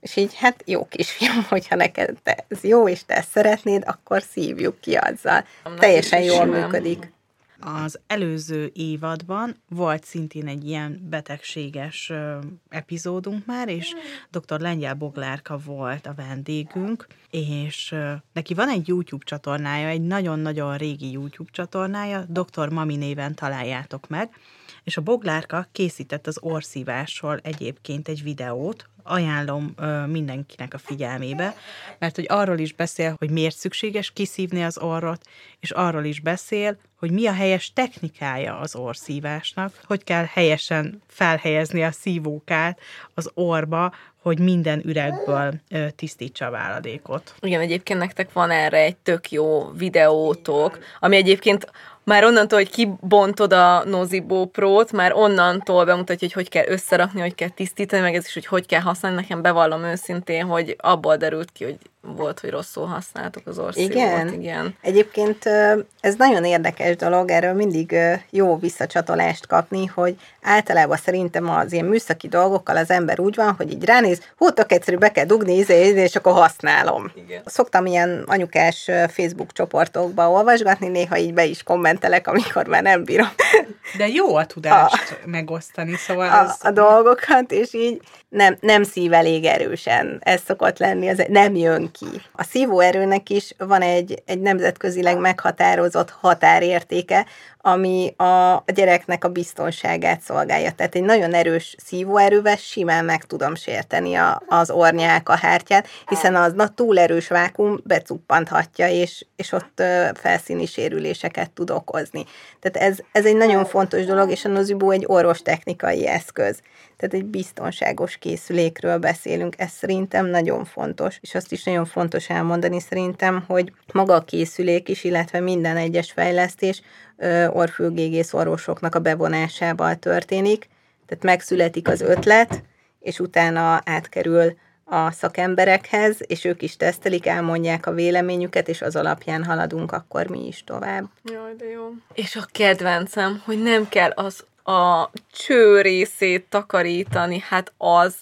És így, hát jó kisfiam, hogyha neked ez jó, és te ezt szeretnéd, akkor szívjuk ki azzal. Teljesen jól simán. működik. Az előző évadban volt szintén egy ilyen betegséges epizódunk már, és dr. Lengyel Boglárka volt a vendégünk, és neki van egy YouTube csatornája, egy nagyon-nagyon régi YouTube csatornája, Dr. Mami néven találjátok meg, és a Boglárka készített az orszívásról egyébként egy videót, ajánlom ö, mindenkinek a figyelmébe, mert hogy arról is beszél, hogy miért szükséges kiszívni az orrot, és arról is beszél, hogy mi a helyes technikája az orszívásnak, hogy kell helyesen felhelyezni a szívókát az orba, hogy minden üregből ö, tisztítsa a váladékot. Igen, egyébként nektek van erre egy tök jó videótok, ami egyébként már onnantól, hogy kibontod a Nozibó Pro-t, már onnantól bemutatja, hogy hogy kell összerakni, hogy kell tisztítani, meg ez is, hogy hogy kell használni. Nekem bevallom őszintén, hogy abból derült ki, hogy volt, hogy rosszul használtuk az orszívót. Igen? Igen. Egyébként ez nagyon érdekes dolog, erről mindig jó visszacsatolást kapni, hogy általában szerintem az ilyen műszaki dolgokkal az ember úgy van, hogy így ránéz, hú, tök egyszerű, be kell dugni, izé, izé, és akkor használom. Igen. Szoktam ilyen anyukás Facebook csoportokba olvasgatni, néha így be is kommentelek, amikor már nem bírom De jó a tudást a, megosztani, szóval a, ez... a dolgokat, és így nem, nem szív elég erősen. Ez szokott lenni, az nem jön ki. A szívóerőnek is van egy, egy nemzetközileg meghatározott határértéke, ami a, gyereknek a biztonságát szolgálja. Tehát egy nagyon erős szívóerővel simán meg tudom sérteni a, az ornyák a hártyát, hiszen az na, túl erős vákum becuppanthatja, és, és ott ö, felszíni sérüléseket tud okozni. Tehát ez, ez egy nagyon fontos dolog, és a Nozibó egy orvostechnikai eszköz. Tehát egy biztonságos készülékről beszélünk, ez szerintem nagyon fontos, és azt is nagyon fontos elmondani szerintem, hogy maga a készülék is, illetve minden egyes fejlesztés orfülgégész orvosoknak a bevonásával történik, tehát megszületik az ötlet, és utána átkerül a szakemberekhez, és ők is tesztelik, elmondják a véleményüket, és az alapján haladunk akkor mi is tovább. Jaj, de jó. És a kedvencem, hogy nem kell az a cső részét takarítani, hát az,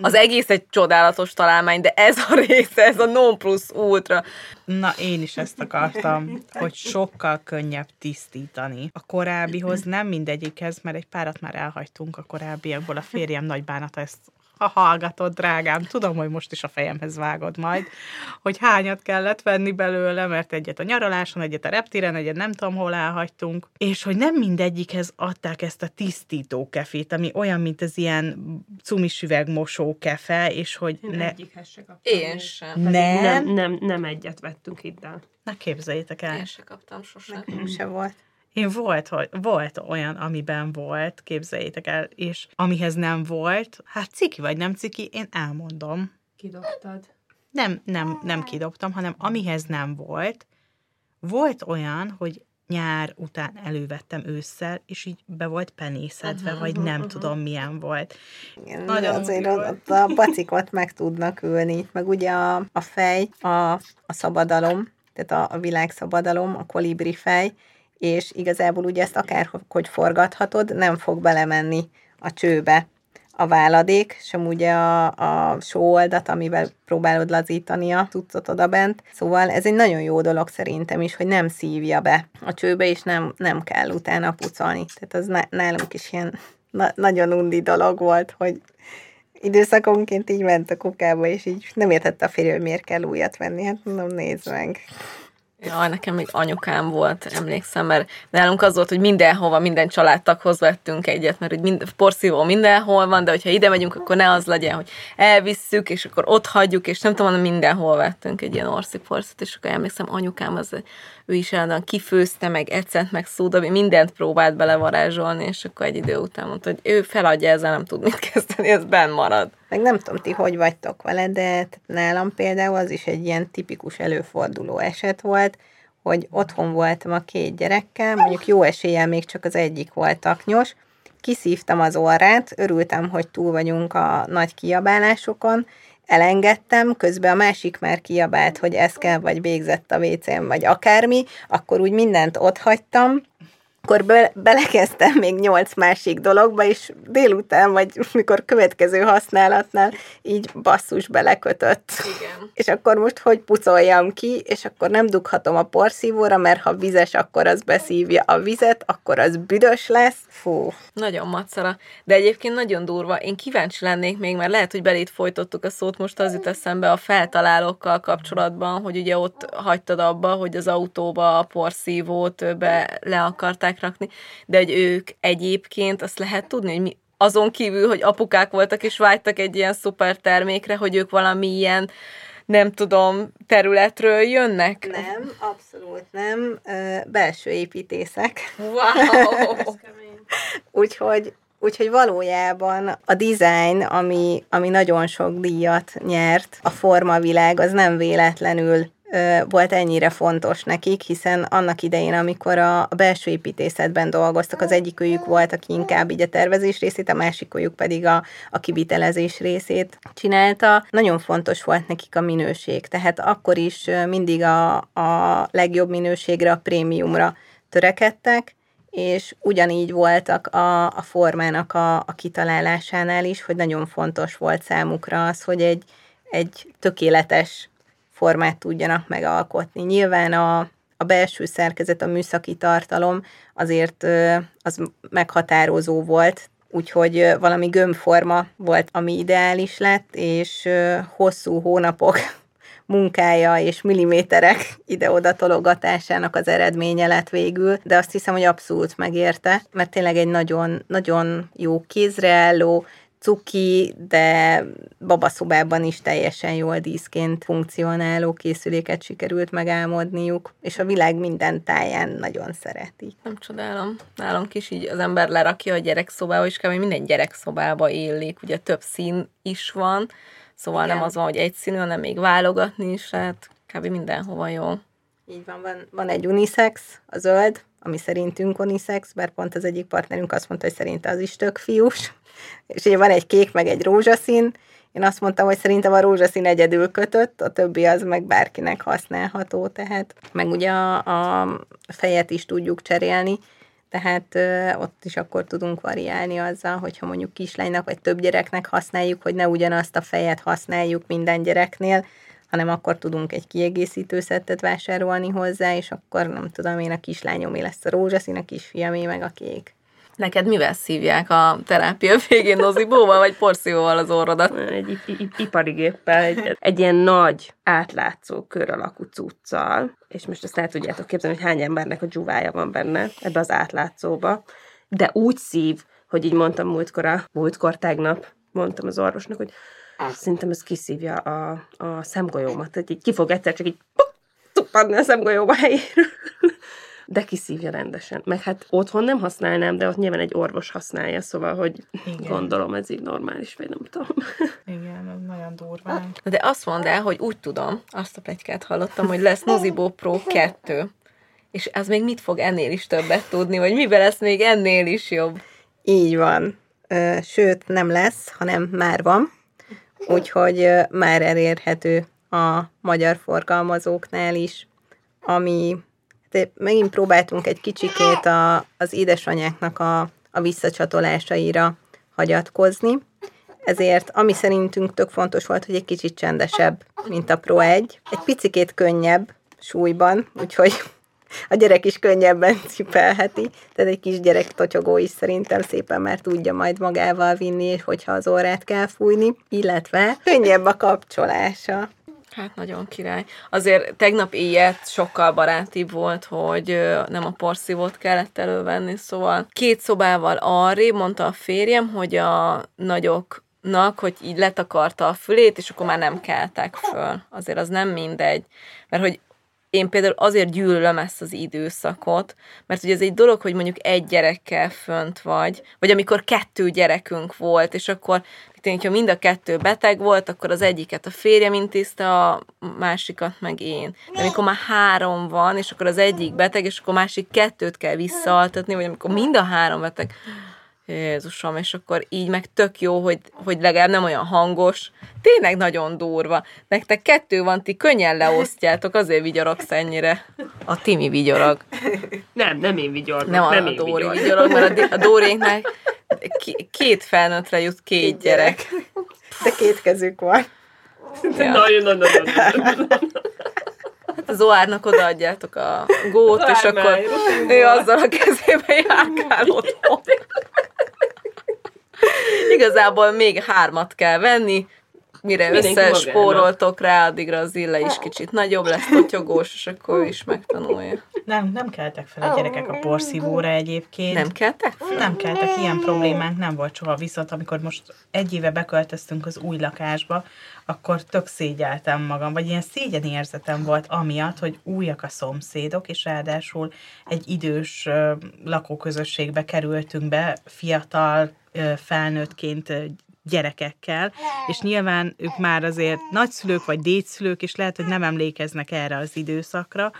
az, egész egy csodálatos találmány, de ez a része, ez a non plus ultra. Na, én is ezt akartam, hogy sokkal könnyebb tisztítani. A korábbihoz nem mindegyikhez, mert egy párat már elhagytunk a korábbiakból. A férjem nagy bánata ezt ha hallgatod, drágám, tudom, hogy most is a fejemhez vágod majd, hogy hányat kellett venni belőle, mert egyet a nyaraláson, egyet a reptéren, egyet nem tudom, hol elhagytunk, és hogy nem mindegyikhez adták ezt a tisztító kefét, ami olyan, mint az ilyen cumis üvegmosó kefe, és hogy Én ne... egyikhez se kaptam. Én sem. Nem? Nem, nem, nem egyet vettünk itt el. Na képzeljétek el. Én sem kaptam sosem. Nekünk se volt. Én volt, hogy volt olyan, amiben volt, képzeljétek el, és amihez nem volt, hát ciki vagy nem ciki, én elmondom. Kidobtad. Nem, nem, nem kidobtam, hanem amihez nem volt, volt olyan, hogy nyár után elővettem ősszel, és így be volt penészedve, vagy nem tudom milyen volt. Igen, Nagyon azért ott, a bacikot meg tudnak ülni, meg ugye a, a fej, a, a szabadalom, tehát a, a világszabadalom, a kolibri fej, és igazából ugye ezt akárhogy forgathatod, nem fog belemenni a csőbe a váladék, sem ugye a, a sóoldat, amivel próbálod lazítani a cuccot oda bent. Szóval ez egy nagyon jó dolog szerintem is, hogy nem szívja be a csőbe, és nem, nem kell utána pucolni. Tehát az nálunk is ilyen na- nagyon undi dolog volt, hogy időszakonként így ment a kukába, és így nem értette a férje, hogy miért kell újat venni. Hát mondom, nézd meg. Jaj, nekem még anyukám volt, emlékszem, mert nálunk az volt, hogy mindenhova, minden családtaghoz vettünk egyet, mert hogy mind, porszívó mindenhol van, de hogyha ide megyünk, akkor ne az legyen, hogy elvisszük, és akkor ott hagyjuk, és nem tudom, mindenhol vettünk egy ilyen orsziporszit, és akkor emlékszem, anyukám az, ő is állandóan kifőzte, meg ecet, meg szóda, mindent próbált belevarázsolni, és akkor egy idő után mondta, hogy ő feladja ezzel, nem tud mit kezdeni, ez benn marad. Meg nem tudom, ti hogy vagytok vele, de nálam például az is egy ilyen tipikus előforduló eset volt, hogy otthon voltam a két gyerekkel, mondjuk jó eséllyel még csak az egyik volt taknyos, kiszívtam az orrát, örültem, hogy túl vagyunk a nagy kiabálásokon, elengedtem, közben a másik már kiabált, hogy ez kell, vagy végzett a wc vagy akármi, akkor úgy mindent ott hagytam, akkor be, belekezdtem még nyolc másik dologba, és délután, vagy mikor következő használatnál így basszus belekötött. Igen. És akkor most hogy pucoljam ki, és akkor nem dughatom a porszívóra, mert ha vizes, akkor az beszívja a vizet, akkor az büdös lesz. Fú, Nagyon macera. De egyébként nagyon durva. Én kíváncsi lennék még, mert lehet, hogy belét folytottuk a szót, most az jut eszembe a feltalálókkal kapcsolatban, hogy ugye ott hagytad abba, hogy az autóba a porszívót be le akarták rakni, de hogy ők egyébként azt lehet tudni, hogy mi, azon kívül, hogy apukák voltak és vágytak egy ilyen szuper termékre, hogy ők valami ilyen nem tudom, területről jönnek? nem, abszolút nem. Belső építészek. Wow! Úgyhogy, úgyhogy valójában a design, ami, ami nagyon sok díjat nyert, a formavilág, az nem véletlenül volt ennyire fontos nekik, hiszen annak idején, amikor a, belső építészetben dolgoztak, az egyik őjük volt, aki inkább így a tervezés részét, a másik őjük pedig a, a kivitelezés részét csinálta. Nagyon fontos volt nekik a minőség, tehát akkor is mindig a, a legjobb minőségre, a prémiumra törekedtek, és ugyanígy voltak a, a formának a, a kitalálásánál is, hogy nagyon fontos volt számukra az, hogy egy, egy tökéletes formát tudjanak megalkotni. Nyilván a, a belső szerkezet, a műszaki tartalom azért az meghatározó volt, úgyhogy valami gömbforma volt, ami ideális lett, és hosszú hónapok munkája és milliméterek ide-oda tologatásának az eredménye lett végül, de azt hiszem, hogy abszolút megérte, mert tényleg egy nagyon, nagyon jó kézreálló, cuki, de babaszobában is teljesen jól díszként funkcionáló készüléket sikerült megálmodniuk, és a világ minden táján nagyon szeretik. Nem csodálom. Nálunk is így az ember lerakja a gyerekszobába, és kb. minden gyerekszobába illik. Ugye több szín is van, szóval Igen. nem az van, hogy egy színű, hanem még válogatni is lehet. Kb. mindenhova jó. Így van, van, van egy unisex, a zöld, ami szerintünk unisex, bár pont az egyik partnerünk azt mondta, hogy szerinte az is tök fiús. És ugye van egy kék, meg egy rózsaszín. Én azt mondtam, hogy szerintem a rózsaszín egyedül kötött, a többi az meg bárkinek használható, tehát meg ugye a, a fejet is tudjuk cserélni, tehát ö, ott is akkor tudunk variálni azzal, hogyha mondjuk kislánynak vagy több gyereknek használjuk, hogy ne ugyanazt a fejet használjuk minden gyereknél, hanem akkor tudunk egy kiegészítő szettet vásárolni hozzá, és akkor nem tudom én, a kislányomé lesz a rózsaszín, a kisfiamé meg a kék. Neked mivel szívják a terápia végén nozibóval, vagy porszívóval az orrodat? egy ipari géppel, egy, egy ilyen nagy, átlátszó, kör alakú cuccal, és most ezt el tudjátok képzelni, hogy hány embernek a dzsuvája van benne, ebbe az átlátszóba, de úgy szív, hogy így mondtam múltkor, a, múltkor tegnap, mondtam az orvosnak, hogy szerintem ez kiszívja a, a szemgolyómat, hogy így ki fog egyszer csak így tuppanni a szemgolyóba helyéről. De kiszívja rendesen. Meg hát otthon nem használnám, de ott nyilván egy orvos használja, szóval, hogy Igen. gondolom ez így normális, vagy nem tudom. Igen, nagyon durván. Na De azt mondd el, hogy úgy tudom, azt a plegykát hallottam, hogy lesz Nozibó Pro 2, és ez még mit fog ennél is többet tudni, vagy miben lesz még ennél is jobb? Így van. Sőt, nem lesz, hanem már van. Úgyhogy már elérhető a magyar forgalmazóknál is, ami de megint próbáltunk egy kicsikét a, az édesanyáknak a, a visszacsatolásaira hagyatkozni, ezért ami szerintünk tök fontos volt, hogy egy kicsit csendesebb, mint a Pro 1, egy picikét könnyebb súlyban, úgyhogy a gyerek is könnyebben cipelheti, tehát egy kis gyerek totyogó is szerintem szépen már tudja majd magával vinni, és hogyha az órát kell fújni, illetve könnyebb a kapcsolása. Hát nagyon király. Azért tegnap ilyet sokkal barátibb volt, hogy nem a porszívót kellett elővenni, szóval két szobával arrébb mondta a férjem, hogy a nagyoknak, hogy így letakarta a fülét, és akkor már nem keltek föl. Azért az nem mindegy. Mert hogy én például azért gyűlölöm ezt az időszakot, mert ugye ez egy dolog, hogy mondjuk egy gyerekkel fönt vagy, vagy amikor kettő gyerekünk volt, és akkor itt, ha mind a kettő beteg volt, akkor az egyiket a férjem intézte, a másikat meg én. De amikor már három van, és akkor az egyik beteg, és akkor a másik kettőt kell visszaaltatni, vagy amikor mind a három beteg, Jézusom, és akkor így meg tök jó, hogy, hogy legalább nem olyan hangos, tényleg nagyon durva. Nektek kettő van, ti könnyen leosztjátok, azért vigyorogsz ennyire. A Timi vigyorog. Nem, nem én vigyorgok. Nem, nem a én Dóri vigyorog, mert a, a Dórénknek két felnőttre jut két gyerek. De két kezük van. Ja. Nagyon, nagyon, nagyon. Hát az Oárnak odaadjátok a gót, és Várj akkor már, ő azzal a kezébe járkál otthon. Igazából még hármat kell venni, mire összespóroltok rá, addigra az ille is kicsit nagyobb lesz, totyogós, és akkor ő is megtanulja. Nem, nem keltek fel a gyerekek a porszívóra egyébként. Nem keltek? Nem keltek, ilyen problémánk nem volt soha, viszont amikor most egy éve beköltöztünk az új lakásba, akkor tök szégyeltem magam, vagy ilyen szégyenérzetem volt amiatt, hogy újak a szomszédok, és ráadásul egy idős lakóközösségbe kerültünk be, fiatal, felnőttként gyerekekkel, és nyilván ők már azért nagyszülők vagy dédszülők, és lehet, hogy nem emlékeznek erre az időszakra,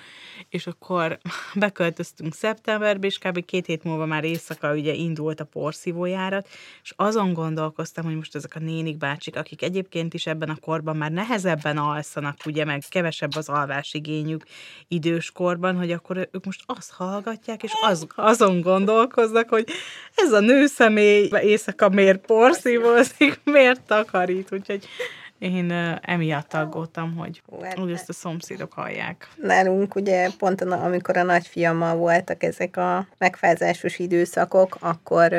és akkor beköltöztünk szeptemberbe, és kb. két hét múlva már éjszaka ugye indult a porszívójárat, és azon gondolkoztam, hogy most ezek a nénik bácsik, akik egyébként is ebben a korban már nehezebben alszanak, ugye, meg kevesebb az alvásigényük időskorban, hogy akkor ők most azt hallgatják, és az, azon gondolkoznak, hogy ez a nőszemély éjszaka miért porszívózik, miért takarít, úgyhogy én emiatt aggódtam, hogy, hát hogy ezt a szomszédok hallják. Nálunk ugye pont a- amikor a nagyfiammal voltak ezek a megfázásos időszakok, akkor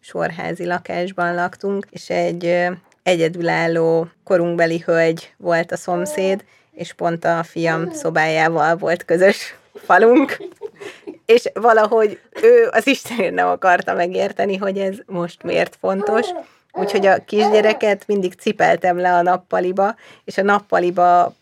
sorházi lakásban laktunk, és egy egyedülálló korunkbeli hölgy volt a szomszéd, és pont a fiam szobájával volt közös falunk, és valahogy ő az Istenért nem akarta megérteni, hogy ez most miért fontos, úgyhogy a kisgyereket mindig cipeltem le a nappaliba, és a nappaliba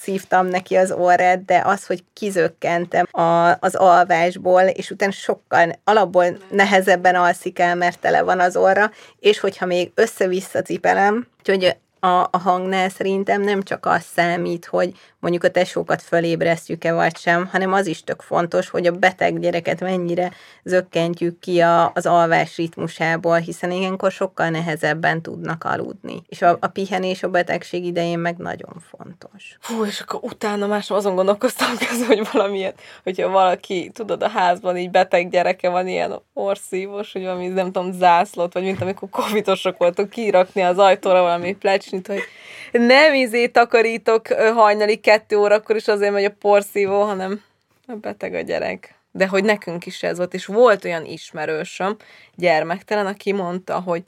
szívtam neki az orrát, de az, hogy kizökkentem a, az alvásból, és utána sokkal alapból nehezebben alszik el, mert tele van az orra, és hogyha még össze-vissza cipelem, úgyhogy a, a hangnál szerintem nem csak az számít, hogy mondjuk a tesókat fölébresztjük-e vagy sem, hanem az is tök fontos, hogy a beteg gyereket mennyire zökkentjük ki a, az alvás ritmusából, hiszen ilyenkor sokkal nehezebben tudnak aludni. És a, a pihenés a betegség idején meg nagyon fontos. Fú, és akkor utána más azon gondolkoztam hogy valamilyen, hogyha valaki, tudod, a házban így beteg gyereke van, ilyen orszívos, hogy valami, nem tudom, zászlót, vagy mint amikor covidosok voltunk, kirakni az ajtóra valami plecsnit, hogy nem izé takarítok hajnali kettő órakor is azért megy a porszívó, hanem a beteg a gyerek. De hogy nekünk is ez volt, és volt olyan ismerősöm, gyermektelen, aki mondta, hogy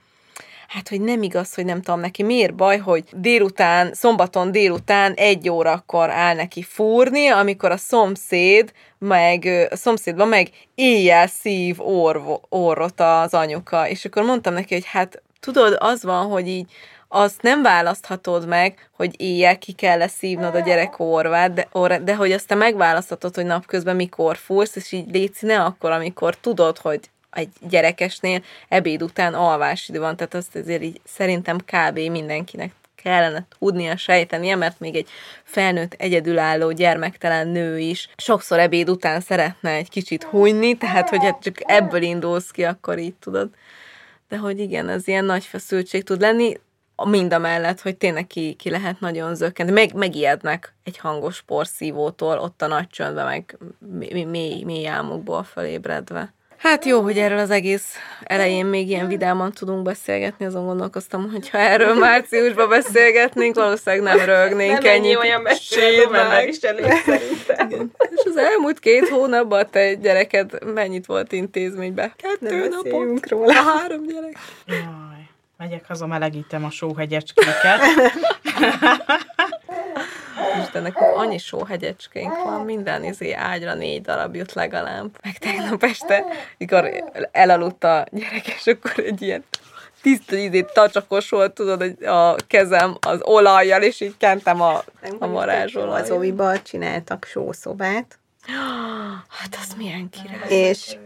Hát, hogy nem igaz, hogy nem tudom neki, miért baj, hogy délután, szombaton délután egy órakor áll neki fúrni, amikor a szomszéd, meg a szomszédban meg éjjel szív orvo, orrot az anyuka. És akkor mondtam neki, hogy hát tudod, az van, hogy így azt nem választhatod meg, hogy éjjel ki kell szívnod a gyerek orvát, de, orrát, de hogy azt te megválaszthatod, hogy napközben mikor fúrsz, és így léci ne akkor, amikor tudod, hogy egy gyerekesnél ebéd után alvásidő van, tehát azt azért így szerintem kb. mindenkinek kellene tudnia sejtenie, mert még egy felnőtt, egyedülálló, gyermektelen nő is sokszor ebéd után szeretne egy kicsit hunyni, tehát hogy hát csak ebből indulsz ki, akkor így tudod. De hogy igen, ez ilyen nagy feszültség tud lenni, mind a mellett, hogy tényleg ki, ki lehet nagyon zökkent. Meg, megijednek egy hangos porszívótól, ott a nagy csöndbe, meg mély, mély, mély álmokból felébredve. Hát jó, hogy erről az egész elején még ilyen vidáman tudunk beszélgetni, azon gondolkoztam, hogy ha erről márciusban beszélgetnénk, valószínűleg nem rögnénk Nem ennyi olyan szerintem. És az elmúlt két hónapban te gyereked mennyit volt intézményben? Ne Kettő napot? beszéljünk róla. Három gyerek. Jaj, megyek haza, melegítem a sóhegyecskéket. Isten, nekünk annyi sóhegyecskénk van, minden izé ágyra négy darab jut legalább. Meg tegnap este, mikor elaludt a gyerek, és akkor egy ilyen tiszta izé tacsakos volt, tudod, hogy a kezem az olajjal, és így kentem a, a varázsolajat. Az oviba csináltak sószobát, Hát az milyen király. és,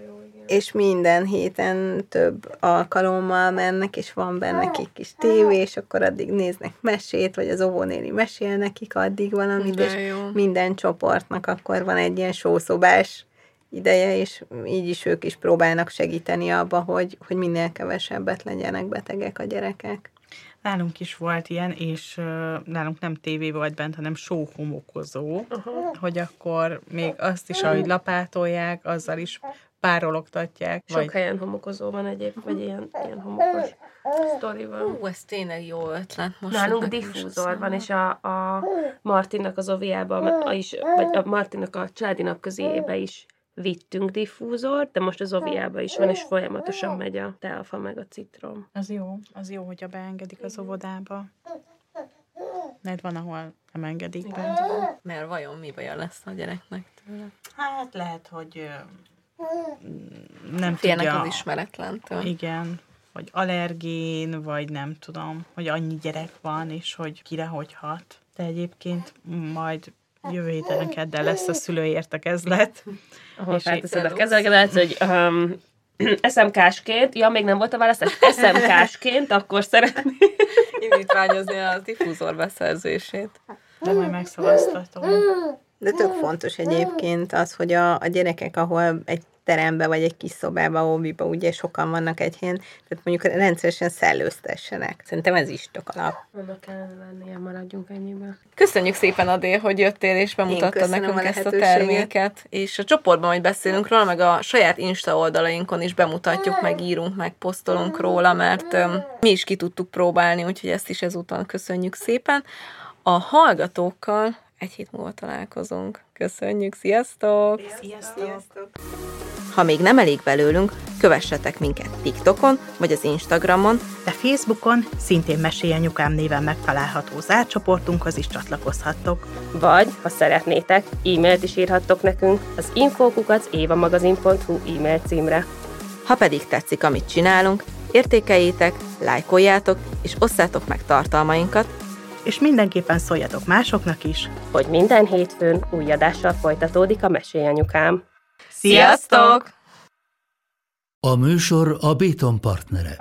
és minden héten több alkalommal mennek, és van benne egy kis tévé, és akkor addig néznek mesét, vagy az óvónéni mesél nekik addig valamit, De és jó. minden csoportnak akkor van egy ilyen sószobás ideje, és így is ők is próbálnak segíteni abba, hogy, hogy minél kevesebbet legyenek betegek a gyerekek. Nálunk is volt ilyen, és uh, nálunk nem tévé volt bent, hanem sóhomokozó, uh-huh. hogy akkor még azt is, ahogy lapátolják, azzal is párologtatják. Sok vagy... helyen homokozó van egyéb, vagy ilyen, ilyen homokos sztori van. Ú, ez tényleg jó ötlet. Most Nálunk diffúzor van, és a, a Martinnak az oviában, a is, vagy a Martinnak a családi napközébe is vittünk diffúzort, de most az oviában is van, és folyamatosan megy a telfa meg a citrom. Az jó, az jó, hogyha beengedik az óvodába. Mert van, ahol nem engedik be. Mert vajon mi baja lesz a gyereknek tőle? Hát lehet, hogy nem Félnek tudja. az ismeretlentől. Igen, vagy allergén, vagy nem tudom, hogy annyi gyerek van, és hogy kire hogy hat. De egyébként majd jövő héten kedden lesz a szülői értekezlet. Ahol És felteszed a kezelkedet, hogy um, SMK-sként, ja, még nem volt a választás, SMK-sként, akkor szeretném. Indítványozni a diffúzor beszerzését. De majd megszavaztatom. De tök fontos egyébként az, hogy a, a gyerekek, ahol egy terembe vagy egy kis szobába, óviba, ugye sokan vannak egy helyen, tehát mondjuk rendszeresen szellőztessenek. Szerintem ez is tök alap. Annak lennie, maradjunk ennyiben. Köszönjük szépen, Adél, hogy jöttél és bemutattad nekünk a ezt a terméket. És a csoportban majd beszélünk róla, meg a saját Insta oldalainkon is bemutatjuk, meg írunk, meg posztolunk róla, mert öm, mi is ki tudtuk próbálni, úgyhogy ezt is ezúton köszönjük szépen. A hallgatókkal egy hét múlva találkozunk. Köszönjük, sziasztok! Sziasztok! Ha még nem elég belőlünk, kövessetek minket TikTokon vagy az Instagramon, De Facebookon szintén Mesélj Anyukám néven megtalálható zárcsoportunkhoz is csatlakozhattok. Vagy, ha szeretnétek, e-mailt is írhattok nekünk az infókukat évamagazin.hu e-mail címre. Ha pedig tetszik, amit csinálunk, értékeljétek, lájkoljátok és osszátok meg tartalmainkat, És mindenképpen szóljatok másoknak is. hogy minden hétfőn új adással folytatódik a Mesélj Anyukám. Sziasztok! A műsor a Béton partnere.